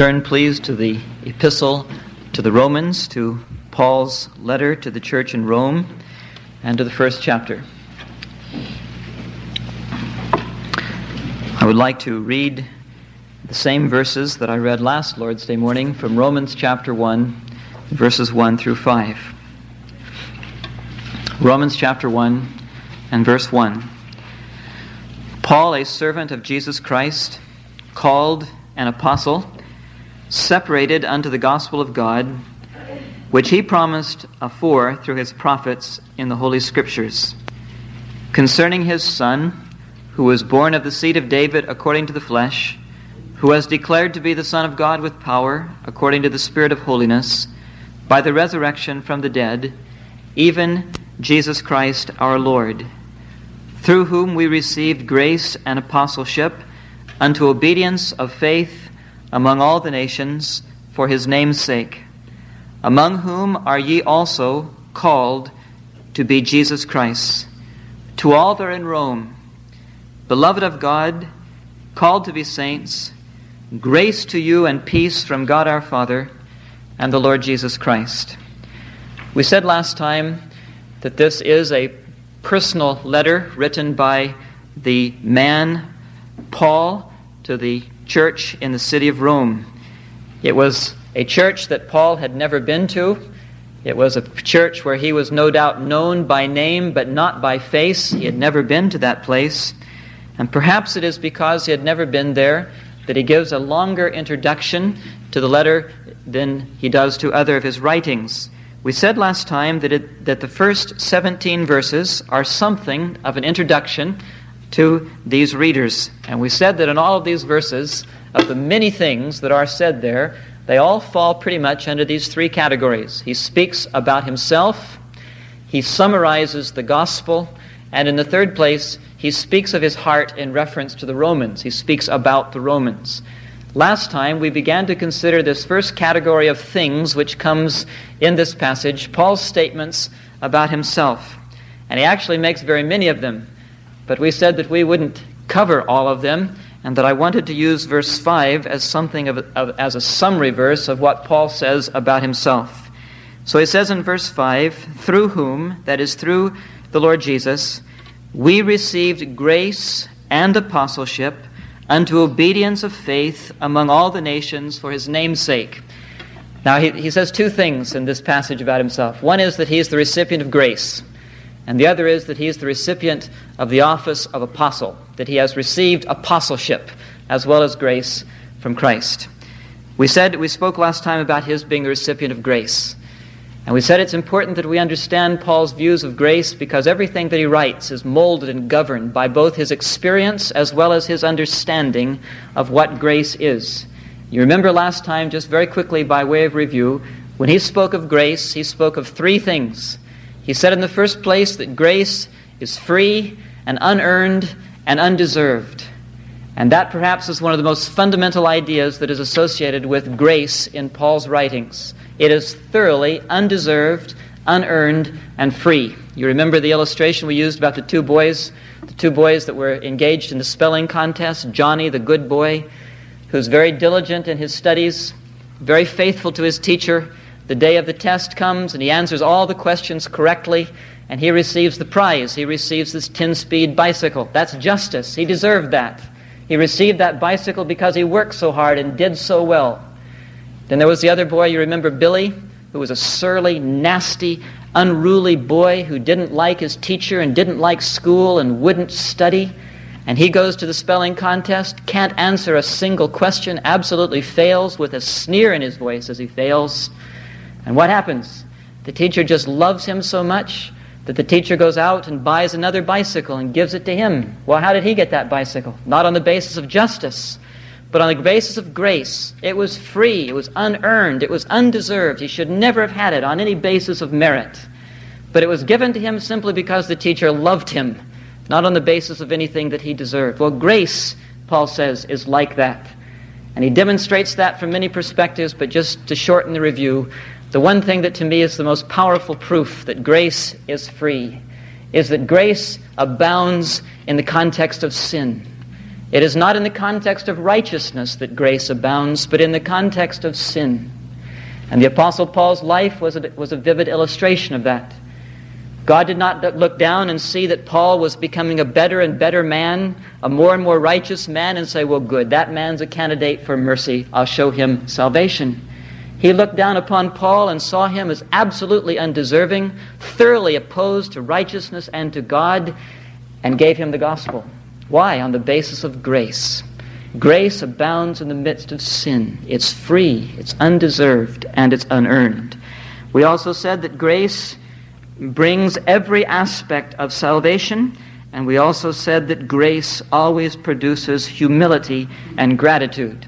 Turn, please, to the epistle to the Romans, to Paul's letter to the church in Rome, and to the first chapter. I would like to read the same verses that I read last Lord's Day morning from Romans chapter 1, verses 1 through 5. Romans chapter 1 and verse 1. Paul, a servant of Jesus Christ, called an apostle, separated unto the gospel of God, which he promised afore through his prophets in the Holy Scriptures, concerning his Son, who was born of the seed of David according to the flesh, who was declared to be the Son of God with power, according to the Spirit of holiness, by the resurrection from the dead, even Jesus Christ our Lord, through whom we received grace and apostleship unto obedience of faith among all the nations for his name's sake, among whom are ye also called to be Jesus Christ. To all that are in Rome, beloved of God, called to be saints, grace to you and peace from God our Father and the Lord Jesus Christ. We said last time that this is a personal letter written by the man Paul to the church in the city of Rome. It was a church that Paul had never been to. It was a church where he was no doubt known by name but not by face. He had never been to that place. And perhaps it is because he had never been there that he gives a longer introduction to the letter than he does to other of his writings. We said last time that, it, that the first 17 verses are something of an introduction to these readers. And we said that in all of these verses, of the many things that are said there, they all fall pretty much under these three categories. He speaks about himself, he summarizes the gospel, and in the third place, he speaks of his heart in reference to the Romans. He speaks about the Romans. Last time, we began to consider this first category of things which comes in this passage Paul's statements about himself. And he actually makes very many of them. But we said that we wouldn't cover all of them, and that I wanted to use verse 5 as something of, of, as a summary verse of what Paul says about himself. So he says in verse 5, through whom, that is, through the Lord Jesus, we received grace and apostleship unto obedience of faith among all the nations for his name's sake. Now, he, he says two things in this passage about himself. One is that he is the recipient of grace and the other is that he is the recipient of the office of apostle, that he has received apostleship as well as grace from Christ. We said we spoke last time about his being the recipient of grace. And we said it's important that we understand Paul's views of grace because everything that he writes is molded and governed by both his experience as well as his understanding of what grace is. You remember last time, just very quickly by way of review, when he spoke of grace, he spoke of three things he said in the first place that grace is free and unearned and undeserved. And that perhaps is one of the most fundamental ideas that is associated with grace in Paul's writings. It is thoroughly undeserved, unearned, and free. You remember the illustration we used about the two boys, the two boys that were engaged in the spelling contest Johnny, the good boy, who's very diligent in his studies, very faithful to his teacher, the day of the test comes and he answers all the questions correctly and he receives the prize. He receives this 10 speed bicycle. That's justice. He deserved that. He received that bicycle because he worked so hard and did so well. Then there was the other boy, you remember Billy, who was a surly, nasty, unruly boy who didn't like his teacher and didn't like school and wouldn't study. And he goes to the spelling contest, can't answer a single question, absolutely fails with a sneer in his voice as he fails. And what happens? The teacher just loves him so much that the teacher goes out and buys another bicycle and gives it to him. Well, how did he get that bicycle? Not on the basis of justice, but on the basis of grace. It was free, it was unearned, it was undeserved. He should never have had it on any basis of merit. But it was given to him simply because the teacher loved him, not on the basis of anything that he deserved. Well, grace, Paul says, is like that. And he demonstrates that from many perspectives, but just to shorten the review, the one thing that to me is the most powerful proof that grace is free is that grace abounds in the context of sin. It is not in the context of righteousness that grace abounds, but in the context of sin. And the Apostle Paul's life was a, was a vivid illustration of that. God did not look down and see that Paul was becoming a better and better man, a more and more righteous man, and say, Well, good, that man's a candidate for mercy. I'll show him salvation. He looked down upon Paul and saw him as absolutely undeserving, thoroughly opposed to righteousness and to God, and gave him the gospel. Why? On the basis of grace. Grace abounds in the midst of sin. It's free, it's undeserved, and it's unearned. We also said that grace brings every aspect of salvation, and we also said that grace always produces humility and gratitude.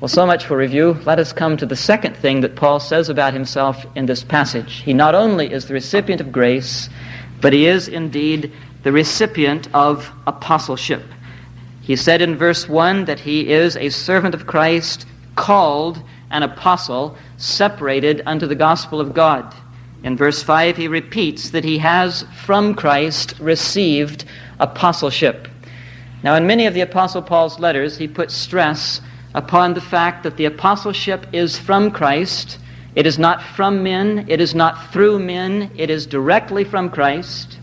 Well, so much for review. Let us come to the second thing that Paul says about himself in this passage. He not only is the recipient of grace, but he is indeed the recipient of apostleship. He said in verse 1 that he is a servant of Christ, called an apostle, separated unto the gospel of God. In verse 5, he repeats that he has from Christ received apostleship. Now, in many of the Apostle Paul's letters, he puts stress upon the fact that the apostleship is from Christ. It is not from men, it is not through men, it is directly from Christ.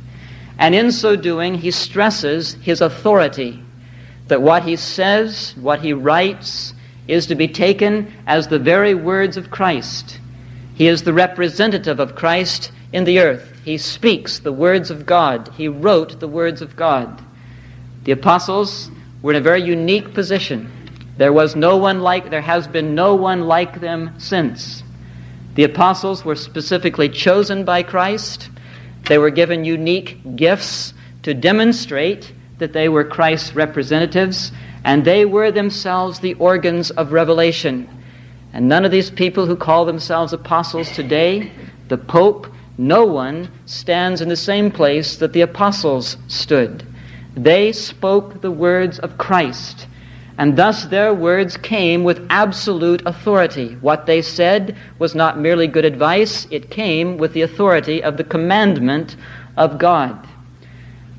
And in so doing, he stresses his authority, that what he says, what he writes, is to be taken as the very words of Christ. He is the representative of Christ in the earth. He speaks the words of God. He wrote the words of God. The apostles were in a very unique position. There was no one like there has been no one like them since. The apostles were specifically chosen by Christ. They were given unique gifts to demonstrate that they were Christ's representatives, and they were themselves the organs of revelation. And none of these people who call themselves apostles today, the Pope, no one stands in the same place that the apostles stood. They spoke the words of Christ. And thus their words came with absolute authority. What they said was not merely good advice, it came with the authority of the commandment of God.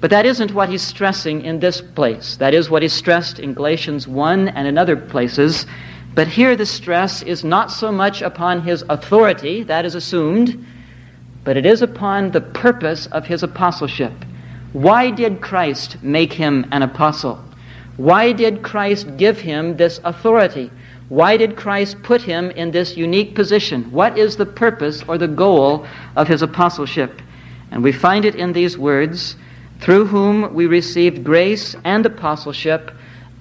But that isn't what he's stressing in this place. That is what he stressed in Galatians 1 and in other places. But here the stress is not so much upon his authority, that is assumed, but it is upon the purpose of his apostleship. Why did Christ make him an apostle? Why did Christ give him this authority? Why did Christ put him in this unique position? What is the purpose or the goal of his apostleship? And we find it in these words through whom we received grace and apostleship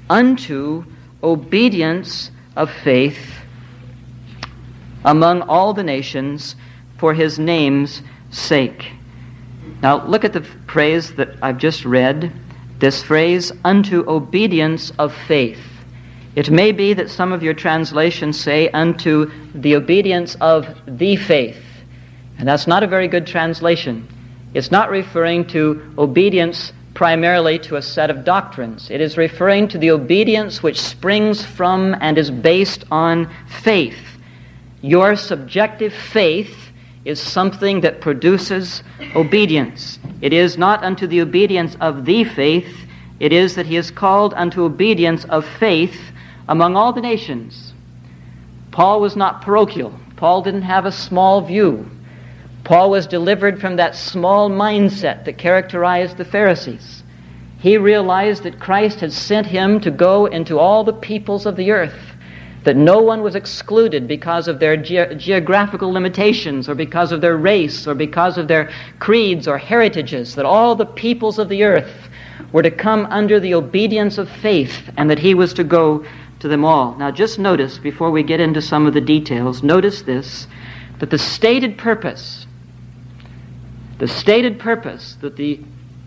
unto obedience of faith among all the nations for his name's sake. Now, look at the phrase that I've just read this phrase, unto obedience of faith. It may be that some of your translations say, unto the obedience of the faith. And that's not a very good translation. It's not referring to obedience primarily to a set of doctrines. It is referring to the obedience which springs from and is based on faith. Your subjective faith is something that produces obedience. It is not unto the obedience of the faith, it is that he is called unto obedience of faith among all the nations. Paul was not parochial. Paul didn't have a small view. Paul was delivered from that small mindset that characterized the Pharisees. He realized that Christ had sent him to go into all the peoples of the earth that no one was excluded because of their ge- geographical limitations or because of their race or because of their creeds or heritages, that all the peoples of the earth were to come under the obedience of faith and that he was to go to them all. Now, just notice, before we get into some of the details, notice this that the stated purpose, the stated purpose that the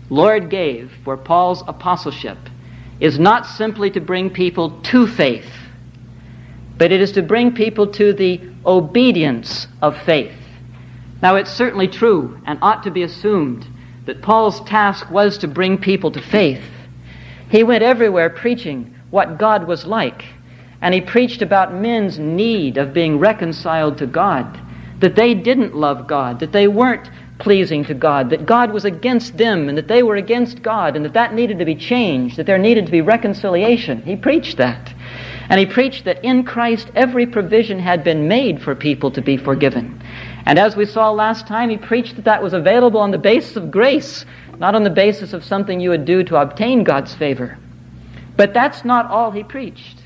Lord gave for Paul's apostleship is not simply to bring people to faith but it is to bring people to the obedience of faith. Now, it's certainly true and ought to be assumed that Paul's task was to bring people to faith. He went everywhere preaching what God was like, and he preached about men's need of being reconciled to God, that they didn't love God, that they weren't pleasing to God, that God was against them and that they were against God and that that needed to be changed, that there needed to be reconciliation. He preached that. And he preached that in Christ every provision had been made for people to be forgiven. And as we saw last time, he preached that that was available on the basis of grace, not on the basis of something you would do to obtain God's favor. But that's not all he preached.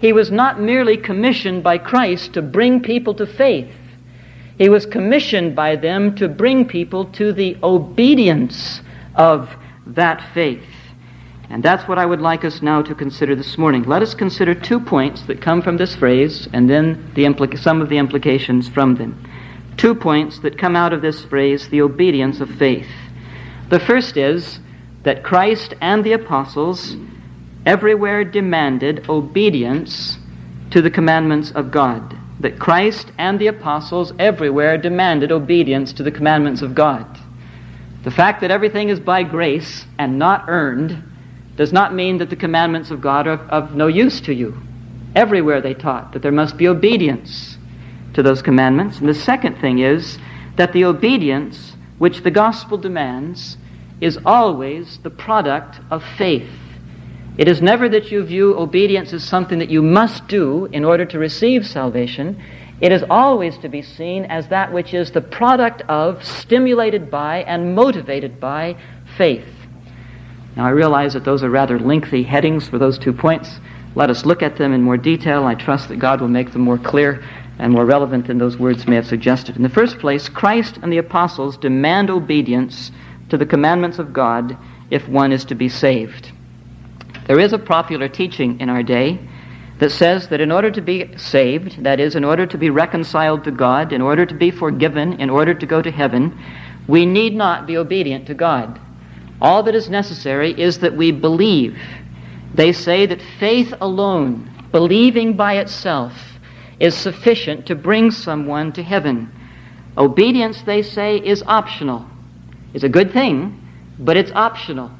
He was not merely commissioned by Christ to bring people to faith. He was commissioned by them to bring people to the obedience of that faith. And that's what I would like us now to consider this morning. Let us consider two points that come from this phrase and then the implica- some of the implications from them. Two points that come out of this phrase, the obedience of faith. The first is that Christ and the apostles everywhere demanded obedience to the commandments of God. That Christ and the apostles everywhere demanded obedience to the commandments of God. The fact that everything is by grace and not earned does not mean that the commandments of God are of no use to you. Everywhere they taught that there must be obedience to those commandments. And the second thing is that the obedience which the gospel demands is always the product of faith. It is never that you view obedience as something that you must do in order to receive salvation. It is always to be seen as that which is the product of, stimulated by, and motivated by faith. Now, I realize that those are rather lengthy headings for those two points. Let us look at them in more detail. I trust that God will make them more clear and more relevant than those words may have suggested. In the first place, Christ and the apostles demand obedience to the commandments of God if one is to be saved. There is a popular teaching in our day that says that in order to be saved, that is, in order to be reconciled to God, in order to be forgiven, in order to go to heaven, we need not be obedient to God. All that is necessary is that we believe. They say that faith alone, believing by itself, is sufficient to bring someone to heaven. Obedience, they say, is optional. It's a good thing, but it's optional.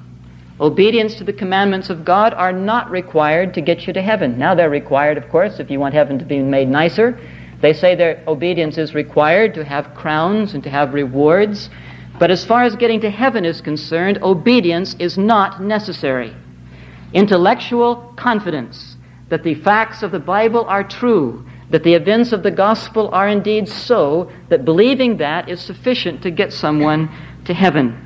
Obedience to the commandments of God are not required to get you to heaven. Now they're required, of course, if you want heaven to be made nicer. They say their obedience is required to have crowns and to have rewards. But as far as getting to heaven is concerned, obedience is not necessary. Intellectual confidence that the facts of the Bible are true, that the events of the gospel are indeed so, that believing that is sufficient to get someone to heaven.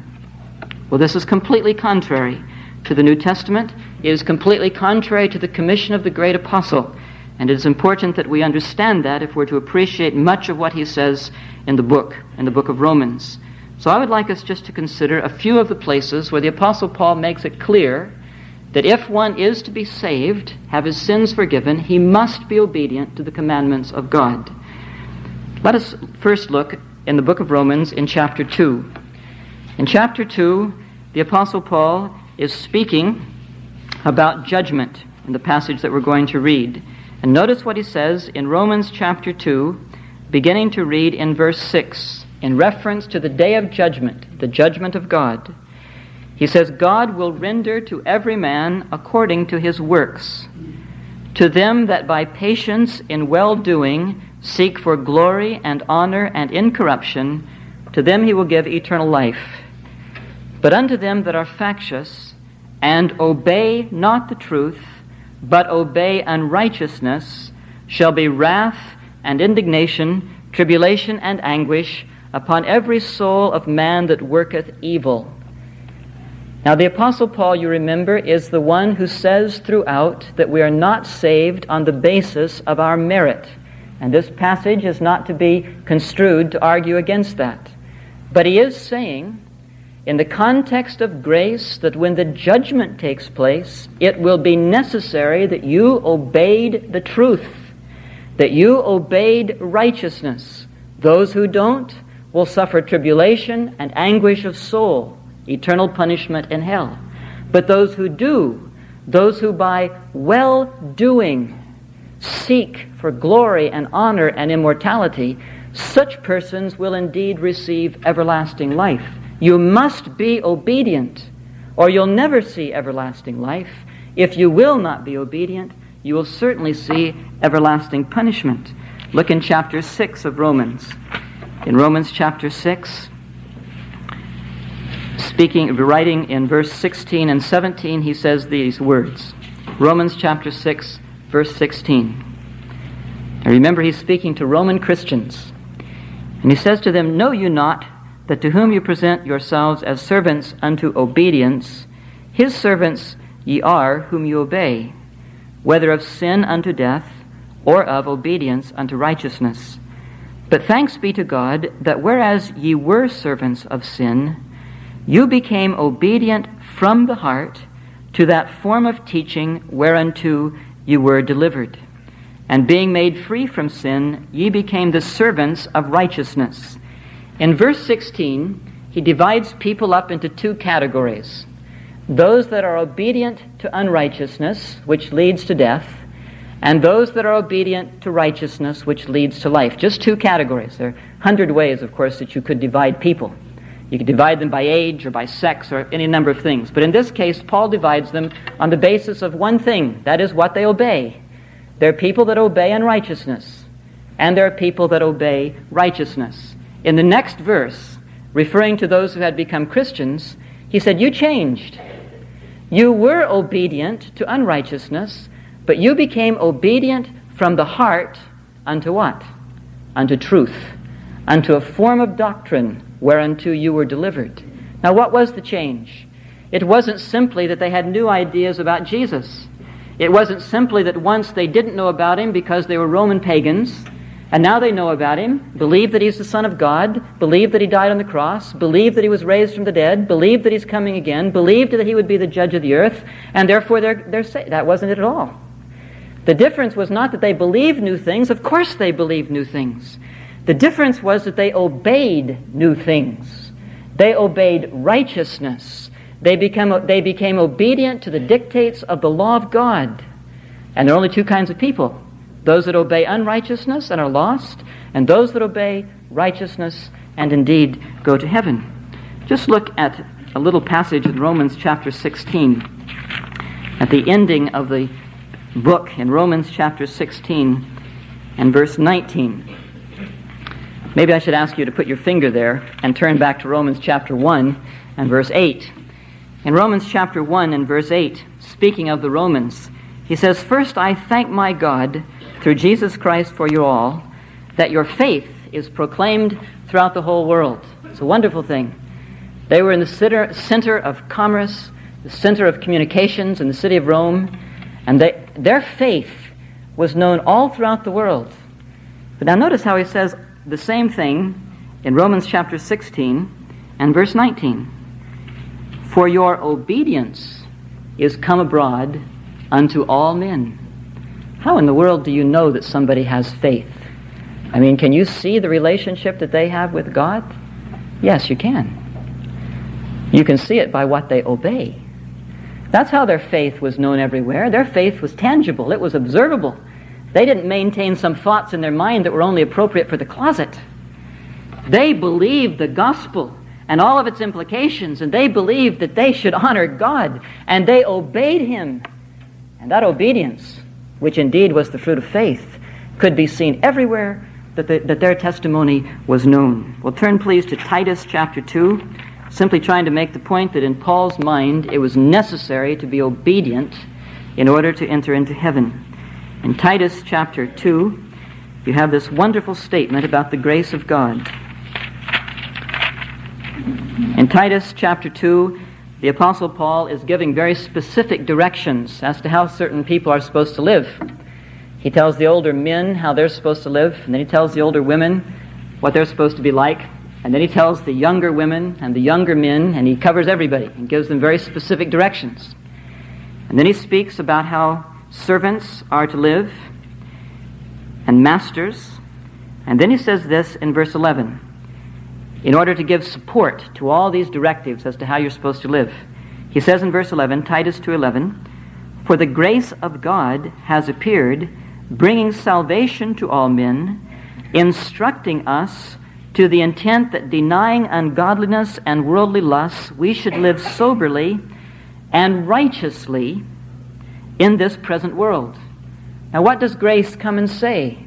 Well, this is completely contrary to the New Testament. It is completely contrary to the commission of the great apostle. And it is important that we understand that if we're to appreciate much of what he says in the book, in the book of Romans. So I would like us just to consider a few of the places where the apostle Paul makes it clear that if one is to be saved, have his sins forgiven, he must be obedient to the commandments of God. Let us first look in the book of Romans in chapter 2. In chapter 2, the Apostle Paul is speaking about judgment in the passage that we're going to read. And notice what he says in Romans chapter 2, beginning to read in verse 6, in reference to the day of judgment, the judgment of God. He says, God will render to every man according to his works. To them that by patience in well doing seek for glory and honor and incorruption, to them he will give eternal life. But unto them that are factious, and obey not the truth, but obey unrighteousness, shall be wrath and indignation, tribulation and anguish upon every soul of man that worketh evil. Now, the Apostle Paul, you remember, is the one who says throughout that we are not saved on the basis of our merit. And this passage is not to be construed to argue against that. But he is saying in the context of grace that when the judgment takes place, it will be necessary that you obeyed the truth, that you obeyed righteousness. Those who don't will suffer tribulation and anguish of soul, eternal punishment in hell. But those who do, those who by well doing seek for glory and honor and immortality, such persons will indeed receive everlasting life. You must be obedient, or you'll never see everlasting life. If you will not be obedient, you will certainly see everlasting punishment. Look in chapter 6 of Romans. In Romans chapter 6, speaking, writing in verse 16 and 17, he says these words Romans chapter 6, verse 16. Now remember, he's speaking to Roman Christians. And he says to them, Know you not that to whom you present yourselves as servants unto obedience, his servants ye are whom you obey, whether of sin unto death, or of obedience unto righteousness. But thanks be to God that whereas ye were servants of sin, you became obedient from the heart to that form of teaching whereunto you were delivered. And being made free from sin, ye became the servants of righteousness. In verse 16, he divides people up into two categories those that are obedient to unrighteousness, which leads to death, and those that are obedient to righteousness, which leads to life. Just two categories. There are hundred ways, of course, that you could divide people. You could divide them by age or by sex or any number of things. But in this case, Paul divides them on the basis of one thing that is, what they obey. There are people that obey unrighteousness, and there are people that obey righteousness. In the next verse, referring to those who had become Christians, he said, You changed. You were obedient to unrighteousness, but you became obedient from the heart unto what? Unto truth, unto a form of doctrine whereunto you were delivered. Now, what was the change? It wasn't simply that they had new ideas about Jesus. It wasn't simply that once they didn't know about him because they were Roman pagans, and now they know about him, believe that he's the Son of God, believe that he died on the cross, believe that he was raised from the dead, believe that he's coming again, believed that he would be the judge of the earth, and therefore they're, they're saved. That wasn't it at all. The difference was not that they believed new things. Of course they believed new things. The difference was that they obeyed new things. They obeyed righteousness. They, become, they became obedient to the dictates of the law of God. And there are only two kinds of people those that obey unrighteousness and are lost, and those that obey righteousness and indeed go to heaven. Just look at a little passage in Romans chapter 16. At the ending of the book in Romans chapter 16 and verse 19. Maybe I should ask you to put your finger there and turn back to Romans chapter 1 and verse 8. In Romans chapter 1 and verse 8, speaking of the Romans, he says, First I thank my God through Jesus Christ for you all, that your faith is proclaimed throughout the whole world. It's a wonderful thing. They were in the center, center of commerce, the center of communications in the city of Rome, and they, their faith was known all throughout the world. But now notice how he says, the same thing in Romans chapter 16 and verse 19. For your obedience is come abroad unto all men. How in the world do you know that somebody has faith? I mean, can you see the relationship that they have with God? Yes, you can. You can see it by what they obey. That's how their faith was known everywhere. Their faith was tangible, it was observable. They didn't maintain some thoughts in their mind that were only appropriate for the closet. They believed the gospel and all of its implications, and they believed that they should honor God, and they obeyed Him. And that obedience, which indeed was the fruit of faith, could be seen everywhere that, the, that their testimony was known. Well, turn please to Titus chapter 2, simply trying to make the point that in Paul's mind it was necessary to be obedient in order to enter into heaven. In Titus chapter 2, you have this wonderful statement about the grace of God. In Titus chapter 2, the Apostle Paul is giving very specific directions as to how certain people are supposed to live. He tells the older men how they're supposed to live, and then he tells the older women what they're supposed to be like, and then he tells the younger women and the younger men, and he covers everybody and gives them very specific directions. And then he speaks about how servants are to live, and masters. And then he says this in verse 11 in order to give support to all these directives as to how you're supposed to live. He says in verse 11, Titus 2:11, "For the grace of God has appeared, bringing salvation to all men, instructing us to the intent that denying ungodliness and worldly lusts, we should live soberly and righteously in this present world. Now, what does grace come and say?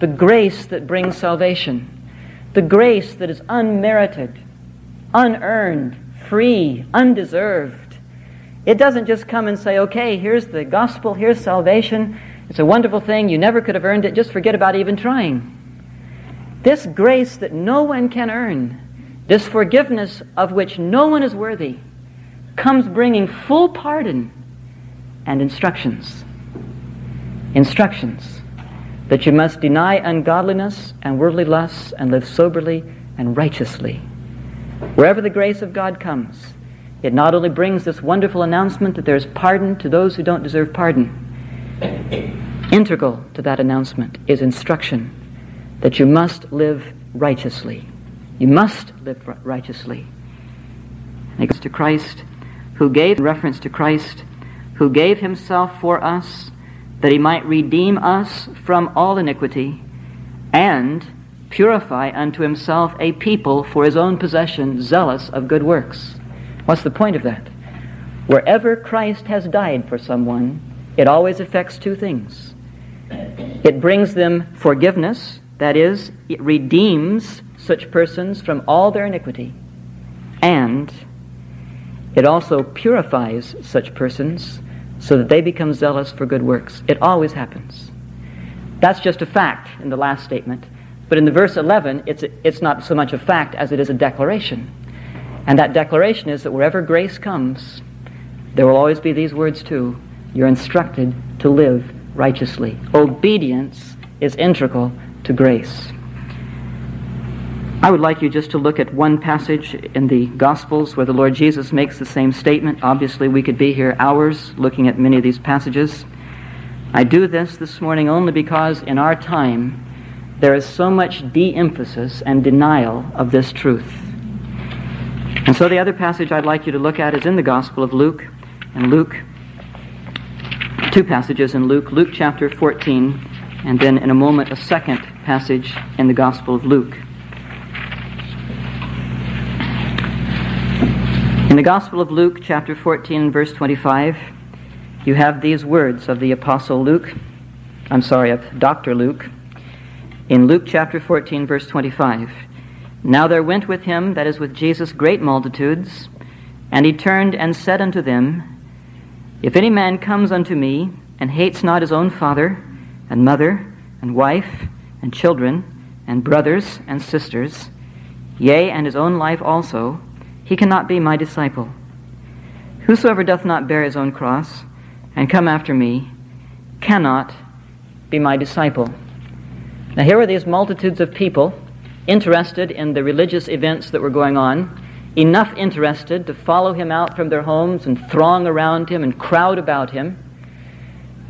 The grace that brings salvation, the grace that is unmerited, unearned, free, undeserved. It doesn't just come and say, okay, here's the gospel, here's salvation. It's a wonderful thing. You never could have earned it. Just forget about even trying. This grace that no one can earn, this forgiveness of which no one is worthy, comes bringing full pardon and instructions. Instructions that you must deny ungodliness and worldly lusts and live soberly and righteously. Wherever the grace of God comes, it not only brings this wonderful announcement that there's pardon to those who don't deserve pardon, integral to that announcement is instruction that you must live righteously. You must live righteously. Next to Christ, who gave reference to Christ, who gave himself for us that he might redeem us from all iniquity and purify unto himself a people for his own possession, zealous of good works. What's the point of that? Wherever Christ has died for someone, it always affects two things. It brings them forgiveness, that is, it redeems such persons from all their iniquity, and it also purifies such persons so that they become zealous for good works. It always happens. That's just a fact in the last statement. But in the verse 11, it's, it's not so much a fact as it is a declaration. And that declaration is that wherever grace comes, there will always be these words too. You're instructed to live righteously. Obedience is integral to grace. I would like you just to look at one passage in the Gospels where the Lord Jesus makes the same statement. Obviously, we could be here hours looking at many of these passages. I do this this morning only because in our time there is so much de emphasis and denial of this truth. And so the other passage I'd like you to look at is in the Gospel of Luke. And Luke, two passages in Luke, Luke chapter 14, and then in a moment a second passage in the Gospel of Luke. In the Gospel of Luke, chapter 14, verse 25, you have these words of the Apostle Luke, I'm sorry, of Dr. Luke, in Luke chapter 14, verse 25. Now there went with him, that is, with Jesus, great multitudes, and he turned and said unto them, If any man comes unto me, and hates not his own father, and mother, and wife, and children, and brothers, and sisters, yea, and his own life also, he cannot be my disciple. Whosoever doth not bear his own cross and come after me cannot be my disciple. Now, here were these multitudes of people interested in the religious events that were going on, enough interested to follow him out from their homes and throng around him and crowd about him.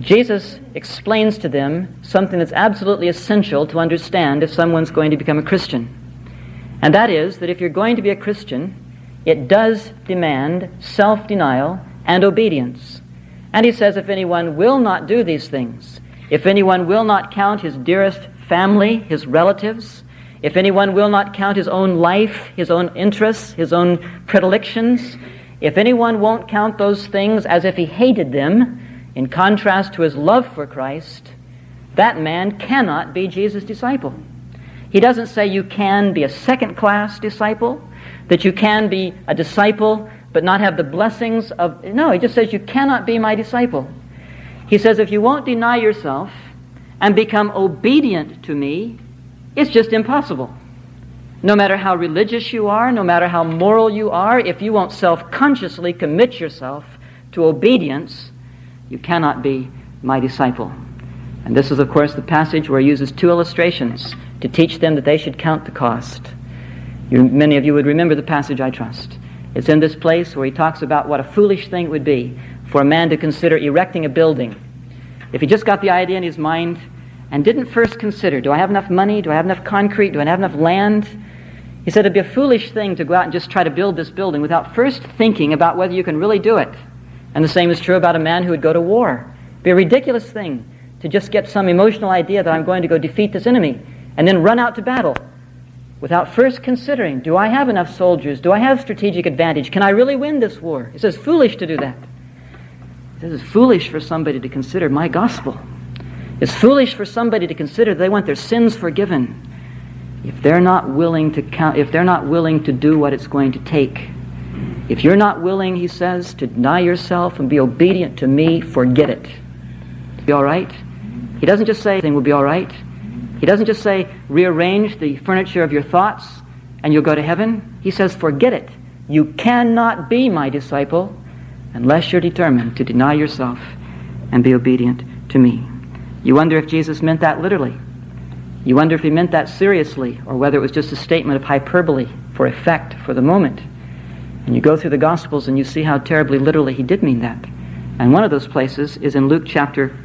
Jesus explains to them something that's absolutely essential to understand if someone's going to become a Christian. And that is that if you're going to be a Christian, it does demand self denial and obedience. And he says, if anyone will not do these things, if anyone will not count his dearest family, his relatives, if anyone will not count his own life, his own interests, his own predilections, if anyone won't count those things as if he hated them, in contrast to his love for Christ, that man cannot be Jesus' disciple. He doesn't say you can be a second class disciple that you can be a disciple but not have the blessings of. No, he just says you cannot be my disciple. He says if you won't deny yourself and become obedient to me, it's just impossible. No matter how religious you are, no matter how moral you are, if you won't self consciously commit yourself to obedience, you cannot be my disciple. And this is, of course, the passage where he uses two illustrations to teach them that they should count the cost. You, many of you would remember the passage, I trust. It's in this place where he talks about what a foolish thing it would be for a man to consider erecting a building. If he just got the idea in his mind and didn't first consider, do I have enough money? Do I have enough concrete? Do I have enough land? He said it'd be a foolish thing to go out and just try to build this building without first thinking about whether you can really do it. And the same is true about a man who would go to war. It'd be a ridiculous thing to just get some emotional idea that I'm going to go defeat this enemy and then run out to battle without first considering do I have enough soldiers? Do I have strategic advantage? Can I really win this war? It says foolish to do that. This is foolish for somebody to consider my gospel. It's foolish for somebody to consider they want their sins forgiven if they're not willing to count, if they're not willing to do what it's going to take If you're not willing, he says, to deny yourself and be obedient to me, forget it. Be all right? He doesn't just say everything will be all right. He doesn't just say rearrange the furniture of your thoughts and you'll go to heaven. He says forget it. You cannot be my disciple unless you're determined to deny yourself and be obedient to me. You wonder if Jesus meant that literally. You wonder if he meant that seriously or whether it was just a statement of hyperbole for effect for the moment. And you go through the Gospels and you see how terribly literally he did mean that. And one of those places is in Luke chapter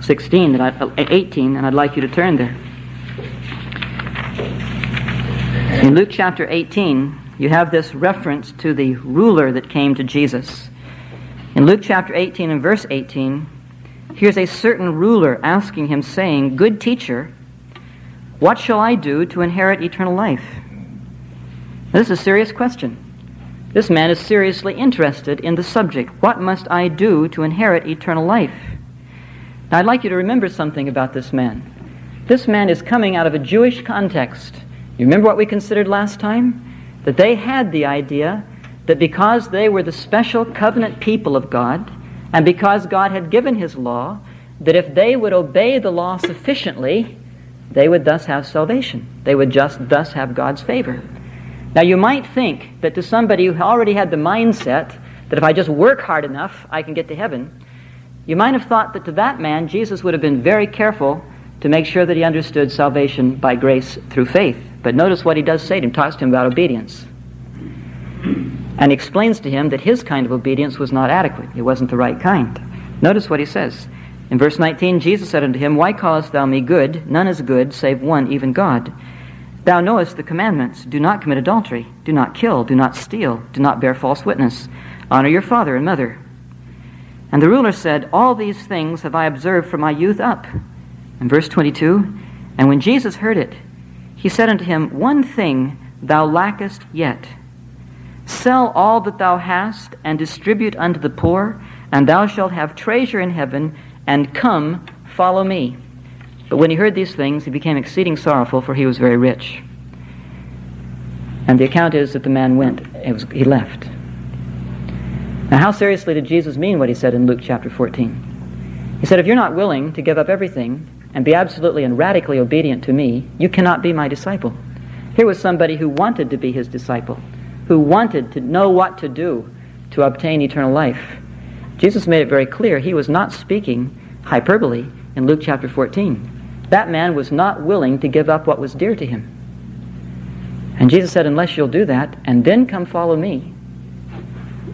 16, that I, uh, 18, and I'd like you to turn there. In Luke chapter 18, you have this reference to the ruler that came to Jesus. In Luke chapter 18 and verse 18, here's a certain ruler asking him, saying, Good teacher, what shall I do to inherit eternal life? This is a serious question. This man is seriously interested in the subject. What must I do to inherit eternal life? Now, I'd like you to remember something about this man. This man is coming out of a Jewish context. You remember what we considered last time? That they had the idea that because they were the special covenant people of God, and because God had given his law, that if they would obey the law sufficiently, they would thus have salvation. They would just thus have God's favor. Now, you might think that to somebody who already had the mindset that if I just work hard enough, I can get to heaven, you might have thought that to that man, Jesus would have been very careful to make sure that he understood salvation by grace through faith. But notice what he does say to him, talks to him about obedience. And explains to him that his kind of obedience was not adequate. It wasn't the right kind. Notice what he says. In verse 19, Jesus said unto him, Why callest thou me good? None is good save one, even God. Thou knowest the commandments do not commit adultery, do not kill, do not steal, do not bear false witness, honor your father and mother. And the ruler said, All these things have I observed from my youth up. And verse 22 And when Jesus heard it, he said unto him, One thing thou lackest yet. Sell all that thou hast, and distribute unto the poor, and thou shalt have treasure in heaven, and come, follow me. But when he heard these things, he became exceeding sorrowful, for he was very rich. And the account is that the man went, was, he left. Now, how seriously did Jesus mean what he said in Luke chapter 14? He said, If you're not willing to give up everything and be absolutely and radically obedient to me, you cannot be my disciple. Here was somebody who wanted to be his disciple, who wanted to know what to do to obtain eternal life. Jesus made it very clear he was not speaking hyperbole in Luke chapter 14. That man was not willing to give up what was dear to him. And Jesus said, Unless you'll do that and then come follow me,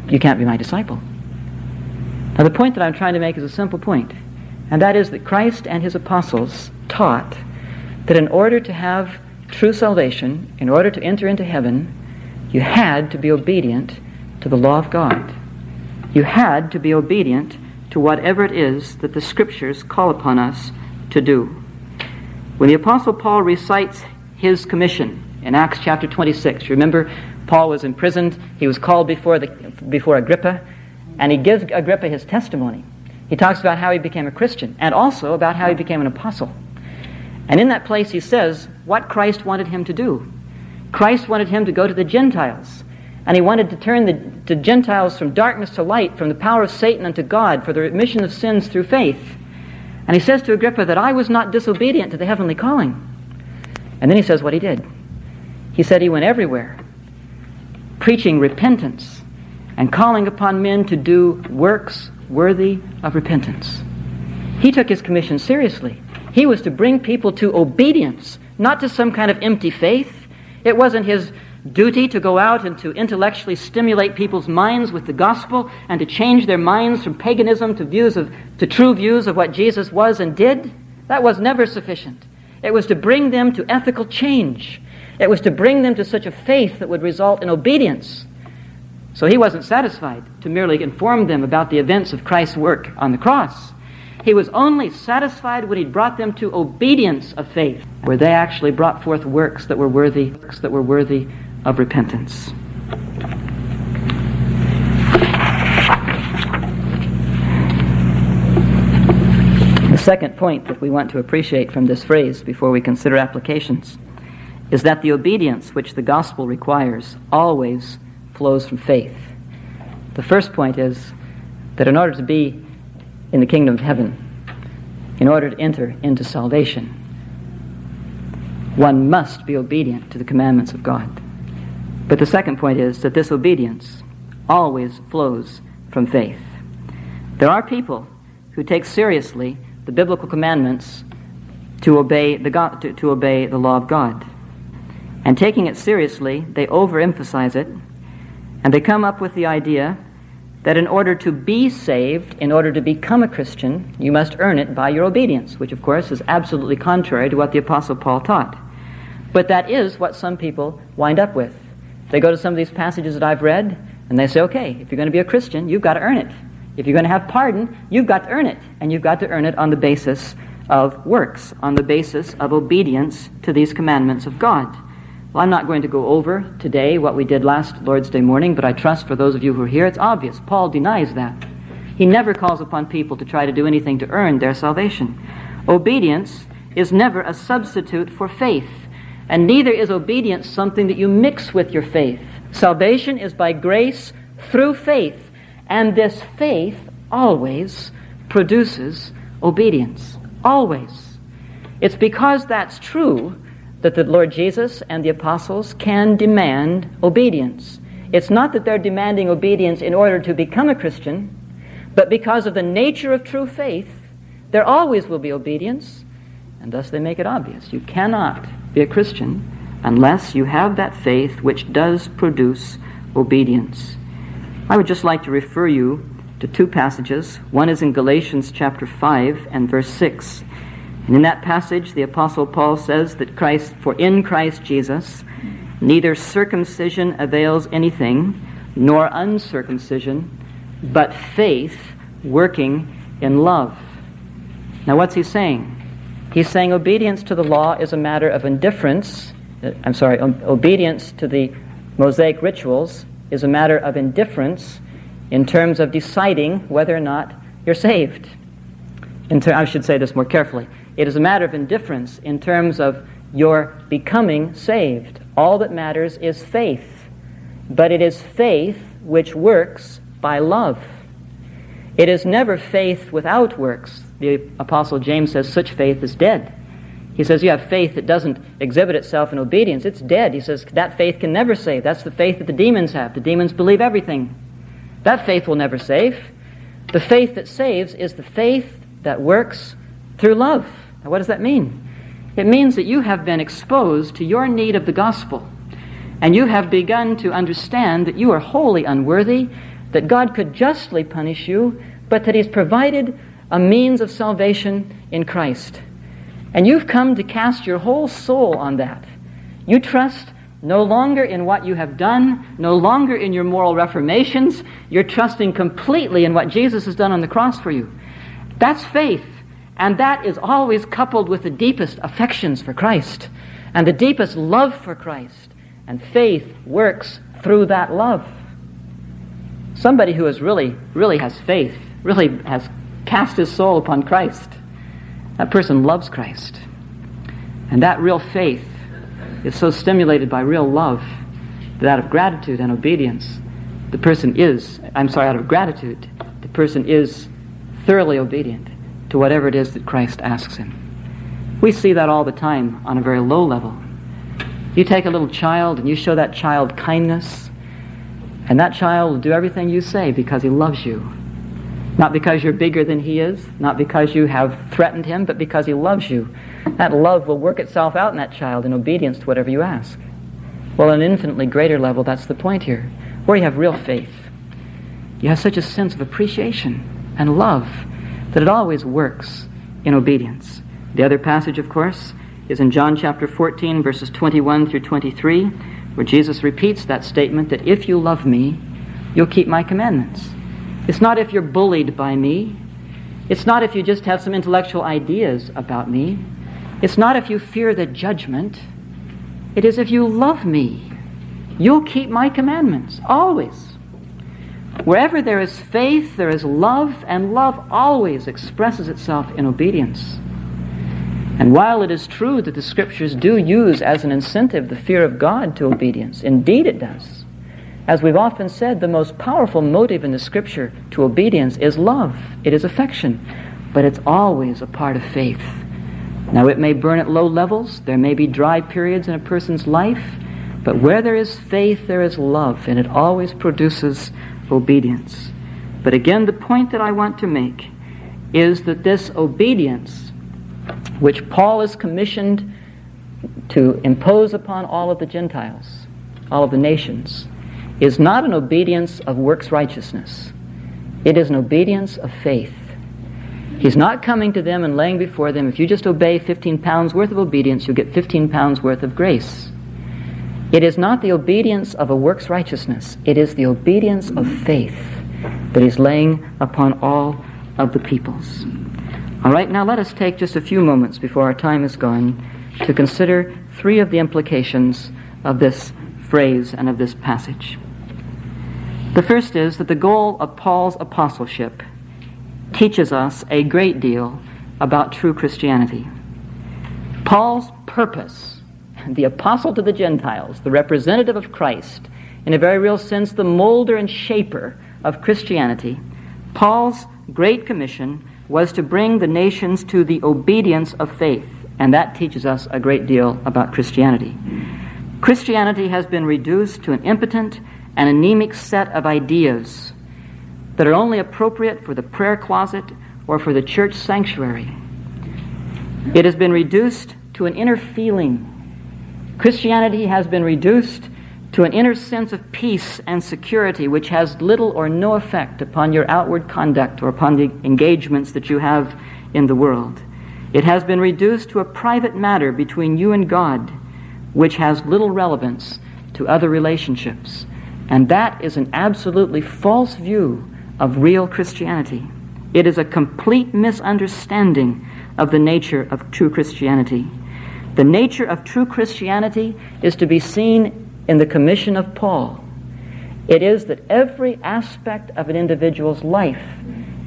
you can't be my disciple. Now, the point that I'm trying to make is a simple point, and that is that Christ and his apostles taught that in order to have true salvation, in order to enter into heaven, you had to be obedient to the law of God. You had to be obedient to whatever it is that the Scriptures call upon us to do. When the Apostle Paul recites his commission in Acts chapter 26, remember Paul was imprisoned, he was called before, the, before Agrippa, and he gives Agrippa his testimony. He talks about how he became a Christian and also about how he became an apostle. And in that place, he says what Christ wanted him to do. Christ wanted him to go to the Gentiles, and he wanted to turn the to Gentiles from darkness to light, from the power of Satan unto God, for the remission of sins through faith. And he says to Agrippa that I was not disobedient to the heavenly calling. And then he says what he did. He said he went everywhere, preaching repentance and calling upon men to do works worthy of repentance. He took his commission seriously. He was to bring people to obedience, not to some kind of empty faith. It wasn't his duty to go out and to intellectually stimulate people's minds with the gospel and to change their minds from paganism to views of to true views of what Jesus was and did that was never sufficient. It was to bring them to ethical change. It was to bring them to such a faith that would result in obedience. So he wasn't satisfied to merely inform them about the events of Christ's work on the cross. He was only satisfied when he brought them to obedience of faith where they actually brought forth works that were worthy works that were worthy of repentance. The second point that we want to appreciate from this phrase before we consider applications is that the obedience which the gospel requires always flows from faith. The first point is that in order to be in the kingdom of heaven, in order to enter into salvation, one must be obedient to the commandments of God. But the second point is that this obedience always flows from faith. There are people who take seriously the biblical commandments to obey the, God, to, to obey the law of God. And taking it seriously, they overemphasize it, and they come up with the idea that in order to be saved, in order to become a Christian, you must earn it by your obedience, which of course is absolutely contrary to what the Apostle Paul taught. But that is what some people wind up with. They go to some of these passages that I've read, and they say, okay, if you're going to be a Christian, you've got to earn it. If you're going to have pardon, you've got to earn it. And you've got to earn it on the basis of works, on the basis of obedience to these commandments of God. Well, I'm not going to go over today what we did last Lord's Day morning, but I trust for those of you who are here, it's obvious. Paul denies that. He never calls upon people to try to do anything to earn their salvation. Obedience is never a substitute for faith, and neither is obedience something that you mix with your faith. Salvation is by grace through faith, and this faith always produces obedience. Always. It's because that's true that the Lord Jesus and the apostles can demand obedience. It's not that they're demanding obedience in order to become a Christian, but because of the nature of true faith, there always will be obedience, and thus they make it obvious. You cannot be a Christian unless you have that faith which does produce obedience. I would just like to refer you to two passages. One is in Galatians chapter 5 and verse 6. And in that passage, the Apostle Paul says that Christ, for in Christ Jesus, neither circumcision avails anything, nor uncircumcision, but faith working in love. Now, what's he saying? He's saying obedience to the law is a matter of indifference. Uh, I'm sorry, obedience to the Mosaic rituals is a matter of indifference in terms of deciding whether or not you're saved. Ter- I should say this more carefully. It is a matter of indifference in terms of your becoming saved. All that matters is faith. But it is faith which works by love. It is never faith without works. The Apostle James says such faith is dead. He says you have faith that doesn't exhibit itself in obedience. It's dead. He says that faith can never save. That's the faith that the demons have. The demons believe everything. That faith will never save. The faith that saves is the faith that works through love. Now, what does that mean? It means that you have been exposed to your need of the gospel, and you have begun to understand that you are wholly unworthy, that God could justly punish you, but that He's provided a means of salvation in Christ. And you've come to cast your whole soul on that. You trust no longer in what you have done, no longer in your moral reformations. You're trusting completely in what Jesus has done on the cross for you. That's faith. And that is always coupled with the deepest affections for Christ and the deepest love for Christ. And faith works through that love. Somebody who is really, really has faith, really has cast his soul upon Christ, that person loves Christ. And that real faith is so stimulated by real love that out of gratitude and obedience, the person is, I'm sorry, out of gratitude, the person is thoroughly obedient to whatever it is that Christ asks him. We see that all the time on a very low level. You take a little child and you show that child kindness, and that child will do everything you say because he loves you. Not because you're bigger than he is, not because you have threatened him, but because he loves you. That love will work itself out in that child in obedience to whatever you ask. Well, on an infinitely greater level, that's the point here. Where you have real faith, you have such a sense of appreciation and love that it always works in obedience. The other passage, of course, is in John chapter 14, verses 21 through 23, where Jesus repeats that statement that if you love me, you'll keep my commandments. It's not if you're bullied by me. It's not if you just have some intellectual ideas about me. It's not if you fear the judgment. It is if you love me. You'll keep my commandments, always. Wherever there is faith, there is love, and love always expresses itself in obedience. And while it is true that the Scriptures do use as an incentive the fear of God to obedience, indeed it does, As we've often said, the most powerful motive in the Scripture to obedience is love, it is affection, but it's always a part of faith. Now, it may burn at low levels, there may be dry periods in a person's life, but where there is faith, there is love, and it always produces obedience. But again, the point that I want to make is that this obedience, which Paul is commissioned to impose upon all of the Gentiles, all of the nations, is not an obedience of works righteousness. It is an obedience of faith. He's not coming to them and laying before them, if you just obey 15 pounds worth of obedience, you'll get 15 pounds worth of grace. It is not the obedience of a works righteousness, it is the obedience of faith that he's laying upon all of the peoples. All right, now let us take just a few moments before our time is gone to consider three of the implications of this phrase and of this passage. The first is that the goal of Paul's apostleship teaches us a great deal about true Christianity. Paul's purpose, the apostle to the Gentiles, the representative of Christ, in a very real sense, the molder and shaper of Christianity, Paul's great commission was to bring the nations to the obedience of faith, and that teaches us a great deal about Christianity. Christianity has been reduced to an impotent and anemic set of ideas that are only appropriate for the prayer closet or for the church sanctuary. It has been reduced to an inner feeling. Christianity has been reduced to an inner sense of peace and security which has little or no effect upon your outward conduct or upon the engagements that you have in the world. It has been reduced to a private matter between you and God which has little relevance to other relationships. And that is an absolutely false view of real Christianity. It is a complete misunderstanding of the nature of true Christianity. The nature of true Christianity is to be seen in the commission of Paul, it is that every aspect of an individual's life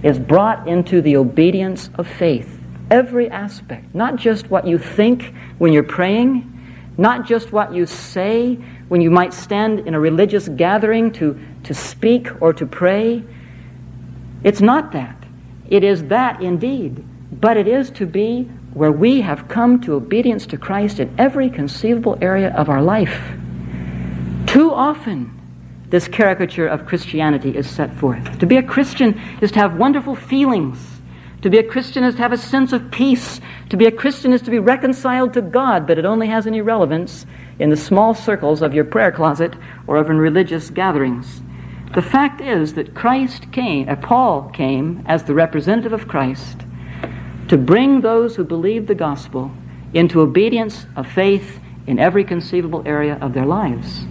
is brought into the obedience of faith. Every aspect, not just what you think when you're praying, not just what you say when you might stand in a religious gathering to, to speak or to pray. It's not that. It is that indeed. But it is to be where we have come to obedience to Christ in every conceivable area of our life. Too often, this caricature of Christianity is set forth. To be a Christian is to have wonderful feelings. To be a Christian is to have a sense of peace. To be a Christian is to be reconciled to God, but it only has any relevance in the small circles of your prayer closet or of in religious gatherings. The fact is that Christ came, uh, Paul came as the representative of Christ to bring those who believe the gospel into obedience of faith in every conceivable area of their lives.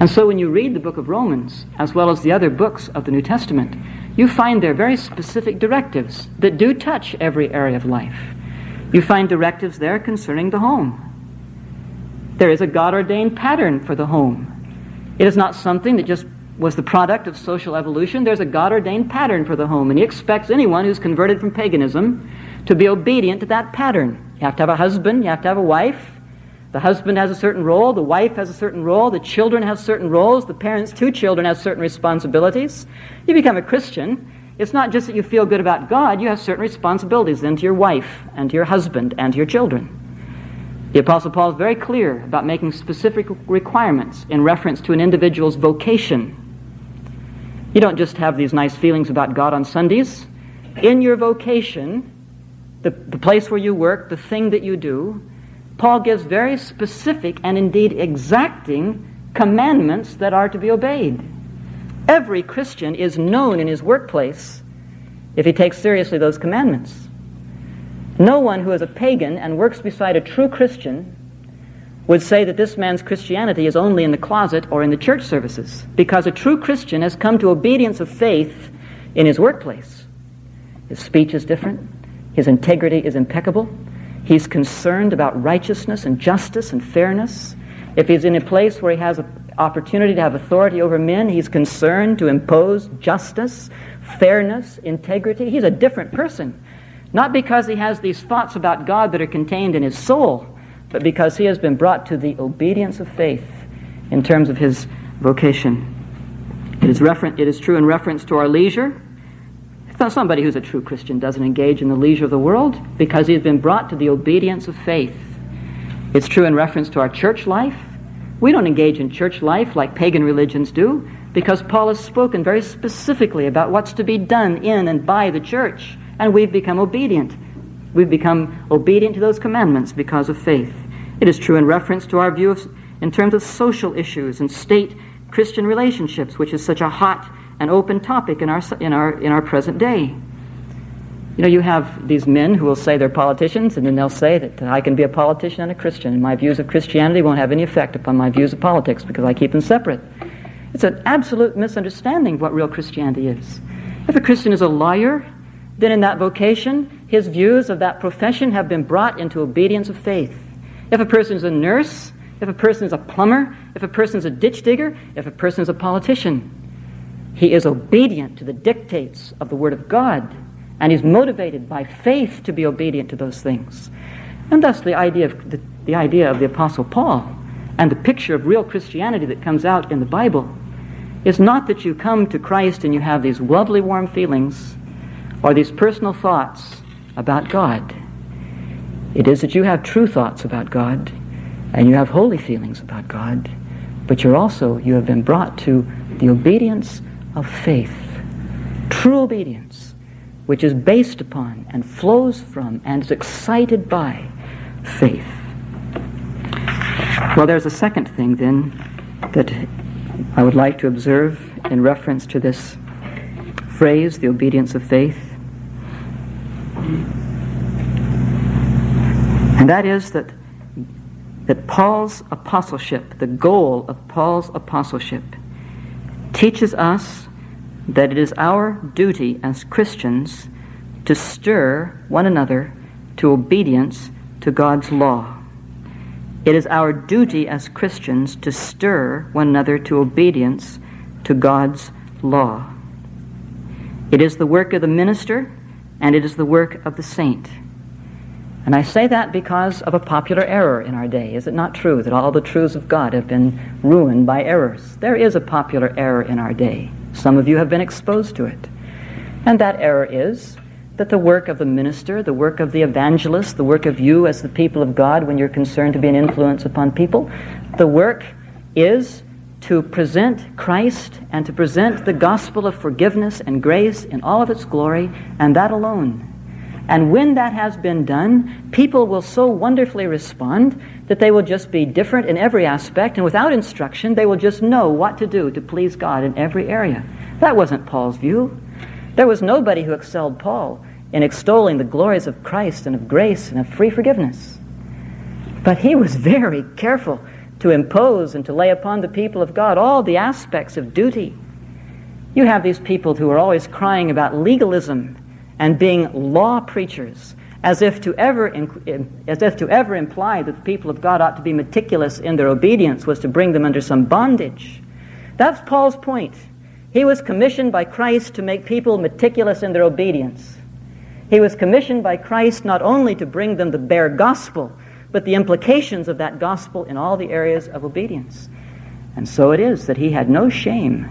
And so when you read the book of Romans, as well as the other books of the New Testament, you find there very specific directives that do touch every area of life. You find directives there concerning the home. There is a God ordained pattern for the home. It is not something that just was the product of social evolution. There's a God ordained pattern for the home, and He expects anyone who's converted from paganism to be obedient to that pattern. You have to have a husband, you have to have a wife, the husband has a certain role, the wife has a certain role, the children have certain roles, the parents, to children, have certain responsibilities. You become a Christian. It's not just that you feel good about God, you have certain responsibilities then to your wife and to your husband and to your children. The Apostle Paul is very clear about making specific requirements in reference to an individual's vocation. You don't just have these nice feelings about God on Sundays. In your vocation, the, the place where you work, the thing that you do, Paul gives very specific and indeed exacting commandments that are to be obeyed. Every Christian is known in his workplace if he takes seriously those commandments. No one who is a pagan and works beside a true Christian would say that this man's Christianity is only in the closet or in the church services, because a true Christian has come to obedience of faith in his workplace. His speech is different, his integrity is impeccable, He's concerned about righteousness and justice and fairness. If he's in a place where he has an opportunity to have authority over men, he's concerned to impose justice, fairness, integrity. He's a different person. Not because he has these thoughts about God that are contained in his soul, but because he has been brought to the obedience of faith in terms of his vocation. It is, refer- it is true in reference to our leisure. Now, somebody who's a true Christian doesn't engage in the leisure of the world because he's been brought to the obedience of faith. It's true in reference to our church life. We don't engage in church life like pagan religions do because Paul has spoken very specifically about what's to be done in and by the church, and we've become obedient. We've become obedient to those commandments because of faith. It is true in reference to our view of, in terms of social issues and state Christian relationships, which is such a hot and open topic in our, in our, in our present day. You know, you have these men who will say they're politicians, and then they'll say that I can be a politician and a Christian, and my views of Christianity won't have any effect upon my views of politics because I keep them separate. It's an absolute misunderstanding of what real Christianity is. If a Christian is a lawyer, then in that vocation, his views of that profession have been brought into obedience of faith. If a person is a nurse, if a person is a plumber, if a person is a ditch digger, if a person is a politician, he is obedient to the dictates of the Word of God, and he's motivated by faith to be obedient to those things. And thus, the idea of the, the idea of the Apostle Paul and the picture of real Christianity that comes out in the Bible is not that you come to Christ and you have these lovely, warm feelings or these personal thoughts about God. It is that you have true thoughts about God and you have holy feelings about God, but you're also, you have been brought to the obedience of faith, true obedience, which is based upon and flows from and is excited by faith. Well, there's a second thing then that I would like to observe in reference to this phrase, the obedience of faith. And that is that that Paul's apostleship, the goal of Paul's apostleship, teaches us that it is our duty as Christians to stir one another to obedience to God's law. It is our duty as Christians to stir one another to obedience to God's law. It is the work of the minister and it is the work of the saint. And I say that because of a popular error in our day. Is it not true that all the truths of God have been ruined by errors? There is a popular error in our day. Some of you have been exposed to it. And that error is that the work of the minister, the work of the evangelist, the work of you as the people of God when you're concerned to be an influence upon people, the work is to present Christ and to present the gospel of forgiveness and grace in all of its glory, and that alone. And when that has been done, people will so wonderfully respond that they will just be different in every aspect, and without instruction, they will just know what to do to please God in every area. That wasn't Paul's view. There was nobody who excelled Paul in extolling the glories of Christ and of grace and of free forgiveness. But he was very careful to impose and to lay upon the people of God all the aspects of duty. You have these people who are always crying about legalism and being law preachers, as if to ever, as if to ever imply that the people of God ought to be meticulous in their obedience was to bring them under some bondage. That's Paul's point. He was commissioned by Christ to make people meticulous in their obedience. He was commissioned by Christ not only to bring them the bare gospel, but the implications of that gospel in all the areas of obedience. And so it is that he had no shame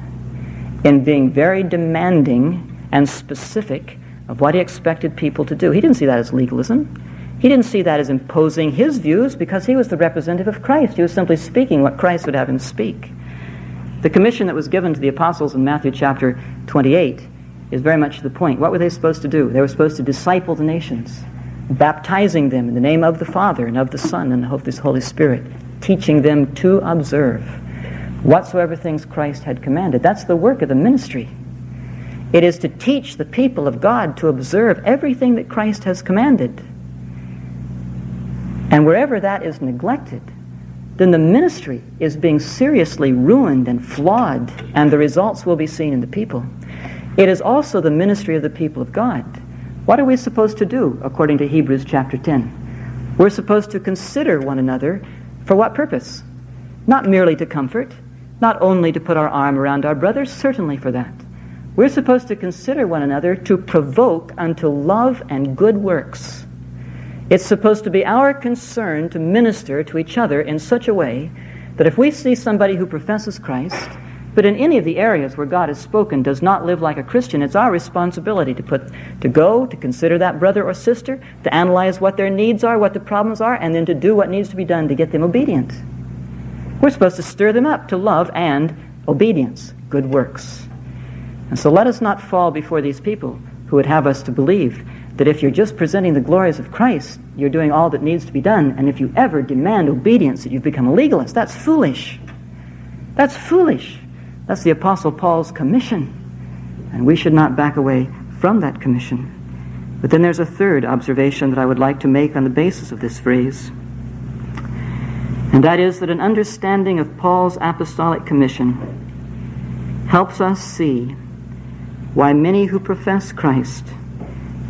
in being very demanding and specific of what he expected people to do. He didn't see that as legalism. He didn't see that as imposing his views because he was the representative of Christ. He was simply speaking what Christ would have him speak. The commission that was given to the apostles in Matthew chapter 28 is very much the point. What were they supposed to do? They were supposed to disciple the nations, baptizing them in the name of the Father and of the Son and of the Holy Spirit, teaching them to observe whatsoever things Christ had commanded. That's the work of the ministry. It is to teach the people of God to observe everything that Christ has commanded. And wherever that is neglected, then the ministry is being seriously ruined and flawed, and the results will be seen in the people. It is also the ministry of the people of God. What are we supposed to do according to Hebrews chapter 10? We're supposed to consider one another for what purpose? Not merely to comfort, not only to put our arm around our brothers, certainly for that we're supposed to consider one another to provoke unto love and good works. It's supposed to be our concern to minister to each other in such a way that if we see somebody who professes Christ But in any of the areas where God has spoken, does not live like a Christian, it's our responsibility to put to go, to consider that brother or sister, to analyze what their needs are, what the problems are, and then to do what needs to be done to get them obedient. We're supposed to stir them up to love and obedience, good works. And so let us not fall before these people who would have us to believe that if you're just presenting the glories of Christ, you're doing all that needs to be done, and if you ever demand obedience, that you've become a legalist. That's foolish. That's foolish. That's the Apostle Paul's commission. And we should not back away from that commission. But then there's a third observation that I would like to make on the basis of this phrase. And that is that an understanding of Paul's apostolic commission helps us see why many who profess Christ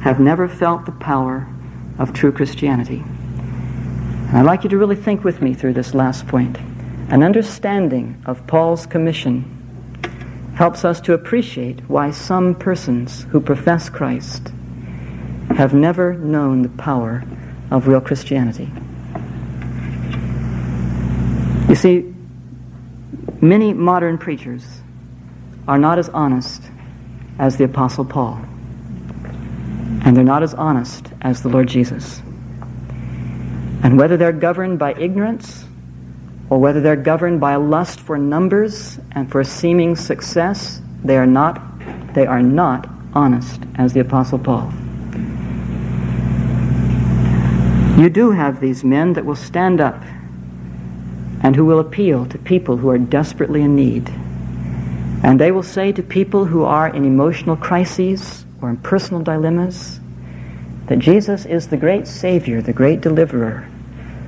have never felt the power of true Christianity. And I'd like you to really think with me through this last point. An understanding of Paul's commission helps us to appreciate why some persons who profess Christ have never known the power of real Christianity. You see, many modern preachers are not as honest as the Apostle Paul, and they're not as honest as the Lord Jesus. And whether they're governed by ignorance or whether they're governed by a lust for numbers and for seeming success, they are not, they are not honest, as the Apostle Paul. You do have these men that will stand up and who will appeal to people who are desperately in need. And they will say to people who are in emotional crises or in personal dilemmas that Jesus is the great Savior, the great deliverer,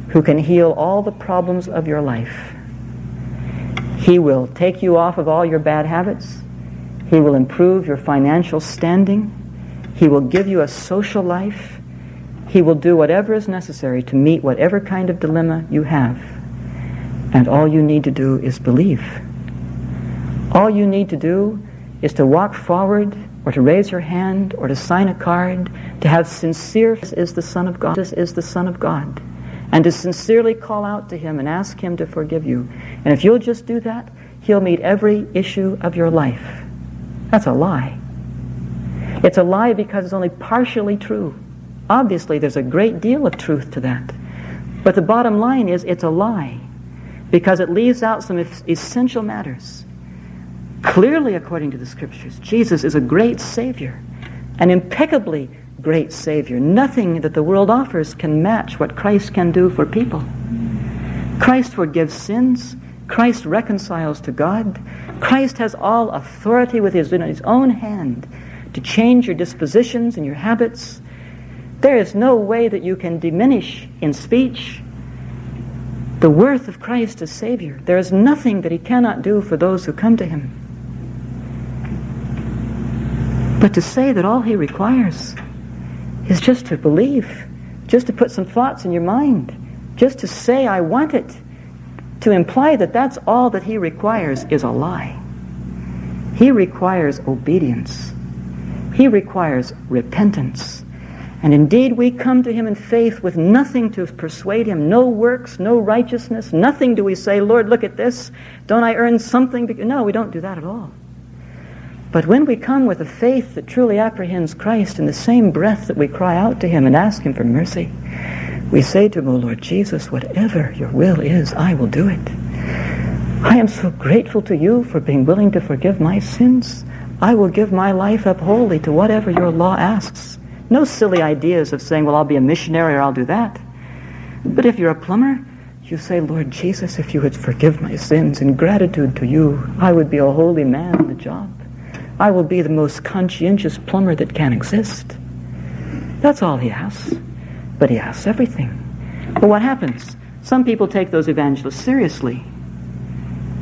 who can heal all the problems of your life. He will take you off of all your bad habits. He will improve your financial standing. He will give you a social life. He will do whatever is necessary to meet whatever kind of dilemma you have. And all you need to do is believe. All you need to do is to walk forward or to raise your hand or to sign a card, to have sincere this is the Son of God. This is the Son of God and to sincerely call out to Him and ask Him to forgive you. And if you'll just do that, He'll meet every issue of your life. That's a lie. It's a lie because it's only partially true. Obviously, there's a great deal of truth to that. But the bottom line is it's a lie because it leaves out some essential matters. Clearly, according to the Scriptures, Jesus is a great Savior, an impeccably great Savior. Nothing that the world offers can match what Christ can do for people. Christ forgives sins. Christ reconciles to God. Christ has all authority with his, in his own hand to change your dispositions and your habits. There is no way that you can diminish in speech the worth of Christ as Savior. There is nothing that he cannot do for those who come to him. But to say that all he requires is just to believe, just to put some thoughts in your mind, just to say, I want it. To imply that that's all that He requires is a lie. He requires obedience, He requires repentance. And indeed, we come to Him in faith with nothing to persuade Him no works, no righteousness, nothing do we say, Lord, look at this. Don't I earn something? No, we don't do that at all. But when we come with a faith that truly apprehends Christ in the same breath that we cry out to Him and ask Him for mercy, we say to Him, O Lord Jesus, whatever your will is, I will do it. I am so grateful to you for being willing to forgive my sins. I will give my life up wholly to whatever your law asks. No silly ideas of saying, well, I'll be a missionary or I'll do that. But if you're a plumber, you say, Lord Jesus, if you would forgive my sins in gratitude to you, I would be a holy man on the job. I will be the most conscientious plumber that can exist. That's all he asks. But he asks everything. But what happens? Some people take those evangelists seriously.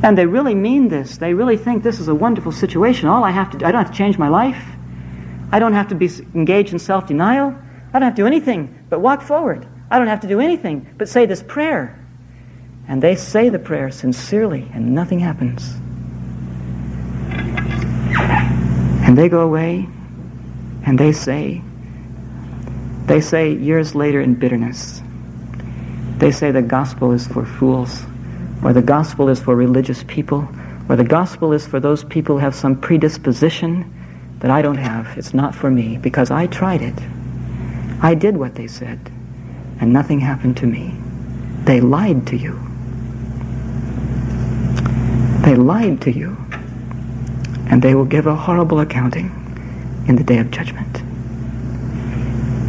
And they really mean this. They really think this is a wonderful situation. All I have to do, I don't have to change my life. I don't have to be engaged in self denial. I don't have to do anything but walk forward. I don't have to do anything but say this prayer. And they say the prayer sincerely, and nothing happens. And they go away and they say, they say years later in bitterness, they say the gospel is for fools, or the gospel is for religious people, Or the gospel is for those people who have some predisposition that I don't have. It's not for me because I tried it. I did what they said, and nothing happened to me. They lied to you. They lied to you, and they will give a horrible accounting in the day of judgment.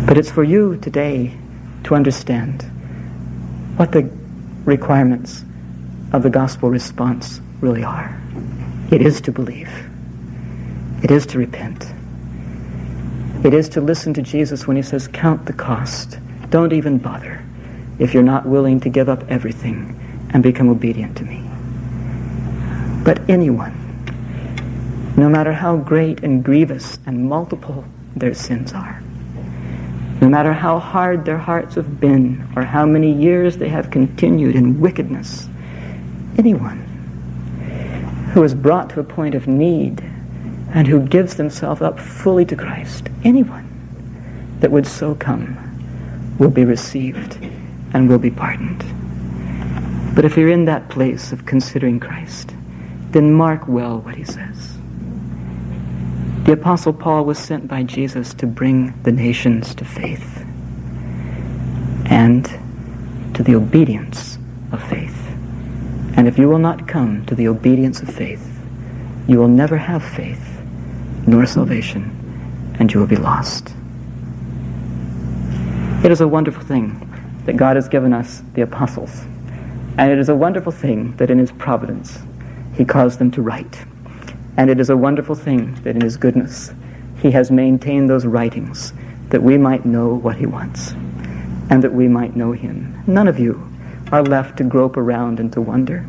But it's for you today to understand what the requirements of the gospel response really are. It is to believe. It is to repent. It is to listen to Jesus when he says, Count the cost. Don't even bother if you're not willing to give up everything and become obedient to me. But anyone, no matter how great and grievous and multiple their sins are, no matter how hard their hearts have been or how many years they have continued in wickedness, anyone who is brought to a point of need and who gives themselves up fully to Christ, anyone that would so come will be received and will be pardoned. But if you're in that place of considering Christ, then mark well what he says. The Apostle Paul was sent by Jesus to bring the nations to faith and to the obedience of faith. And if you will not come to the obedience of faith, you will never have faith nor salvation, and you will be lost. It is a wonderful thing that God has given us the apostles. And it is a wonderful thing that in His providence He caused them to write. And it is a wonderful thing that in His goodness He has maintained those writings that we might know what He wants and that we might know Him. None of you are left to grope around and to wonder.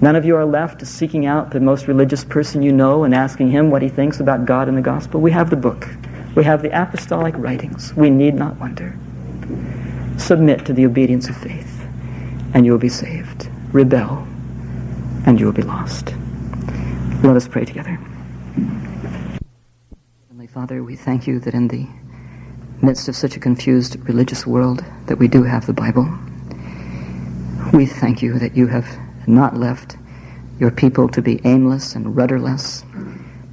None of you are left to seeking out the most religious person you know and asking him what he thinks about God and the gospel. We have the book. We have the apostolic writings. We need not wonder. Submit to the obedience of faith, and you will be saved. Rebel, and you will be lost. Let us pray together. Heavenly Father, we thank you that in the midst of such a confused religious world that we do have the Bible. We thank you that you have not left your people to be aimless and rudderless,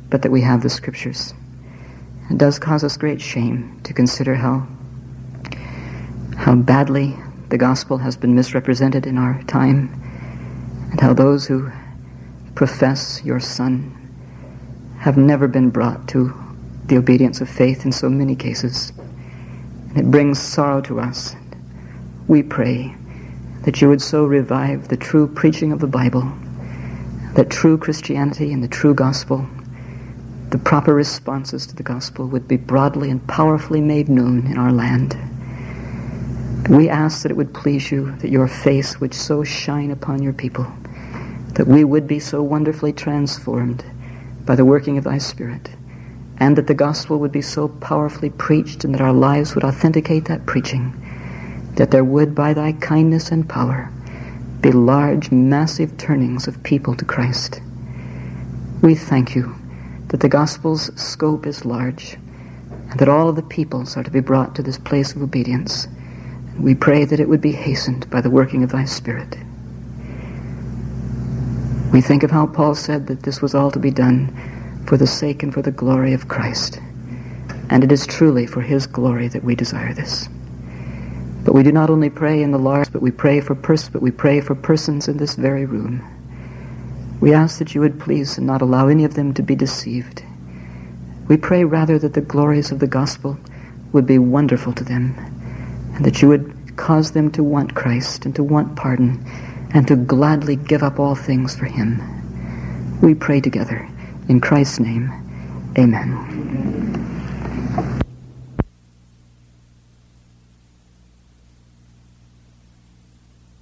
but that we have the scriptures. It does cause us great shame to consider how, how badly the gospel has been misrepresented in our time, and how those who profess your Son have never been brought to the obedience of faith in so many cases. And it brings sorrow to us. We pray that you would so revive the true preaching of the Bible, that true Christianity and the true gospel, the proper responses to the gospel would be broadly and powerfully made known in our land. We ask that it would please you that your face would so shine upon your people, that we would be so wonderfully transformed by the working of thy Spirit, and that the gospel would be so powerfully preached and that our lives would authenticate that preaching that there would, by thy kindness and power, be large, massive turnings of people to Christ. We thank you that the gospel's scope is large and that all of the peoples are to be brought to this place of obedience. We pray that it would be hastened by the working of thy Spirit. We think of how Paul said that this was all to be done for the sake and for the glory of Christ. And it is truly for his glory that we desire this. But we do not only pray in the large, but we pray for pers- but we pray for persons in this very room. We ask that you would please and not allow any of them to be deceived. We pray rather that the glories of the gospel would be wonderful to them, and that you would cause them to want Christ and to want pardon and to gladly give up all things for him. We pray together in Christ's name. Amen.